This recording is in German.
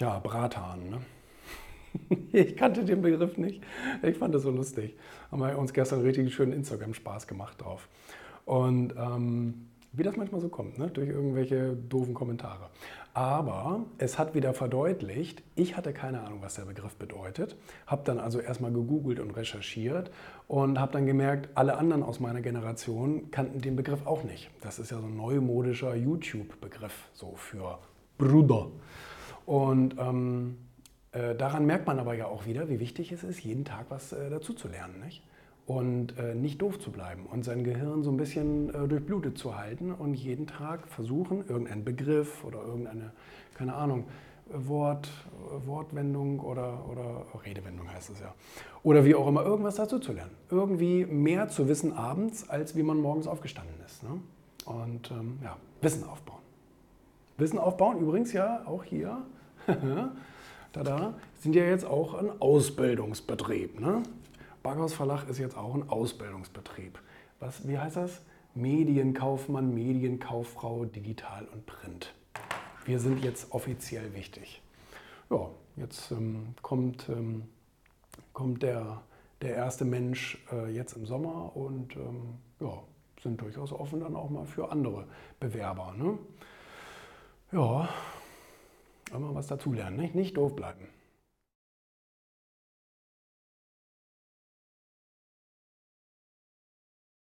Tja, Brathahn, ne? Ich kannte den Begriff nicht. Ich fand das so lustig. Haben wir uns gestern richtig schönen Instagram-Spaß gemacht drauf. Und ähm, wie das manchmal so kommt, ne? durch irgendwelche doofen Kommentare. Aber es hat wieder verdeutlicht, ich hatte keine Ahnung, was der Begriff bedeutet, habe dann also erstmal gegoogelt und recherchiert und habe dann gemerkt, alle anderen aus meiner Generation kannten den Begriff auch nicht. Das ist ja so ein neumodischer YouTube-Begriff, so für Bruder. Und ähm, äh, daran merkt man aber ja auch wieder, wie wichtig es ist, jeden Tag was äh, dazu zu lernen. Nicht? Und äh, nicht doof zu bleiben und sein Gehirn so ein bisschen äh, durchblutet zu halten und jeden Tag versuchen, irgendeinen Begriff oder irgendeine, keine Ahnung, Wort, Wortwendung oder, oder Redewendung heißt es ja. Oder wie auch immer, irgendwas dazu zu lernen. Irgendwie mehr zu wissen abends, als wie man morgens aufgestanden ist. Ne? Und ähm, ja, Wissen aufbauen. Wissen aufbauen, übrigens ja auch hier tada, sind ja jetzt auch ein Ausbildungsbetrieb. Ne? Backhaus Verlag ist jetzt auch ein Ausbildungsbetrieb. Was, wie heißt das? Medienkaufmann, Medienkauffrau, Digital und Print. Wir sind jetzt offiziell wichtig. Ja, jetzt ähm, kommt, ähm, kommt der, der erste Mensch äh, jetzt im Sommer und ähm, ja, sind durchaus offen dann auch mal für andere Bewerber. Ne? Ja, immer was dazulernen, nicht? nicht doof bleiben.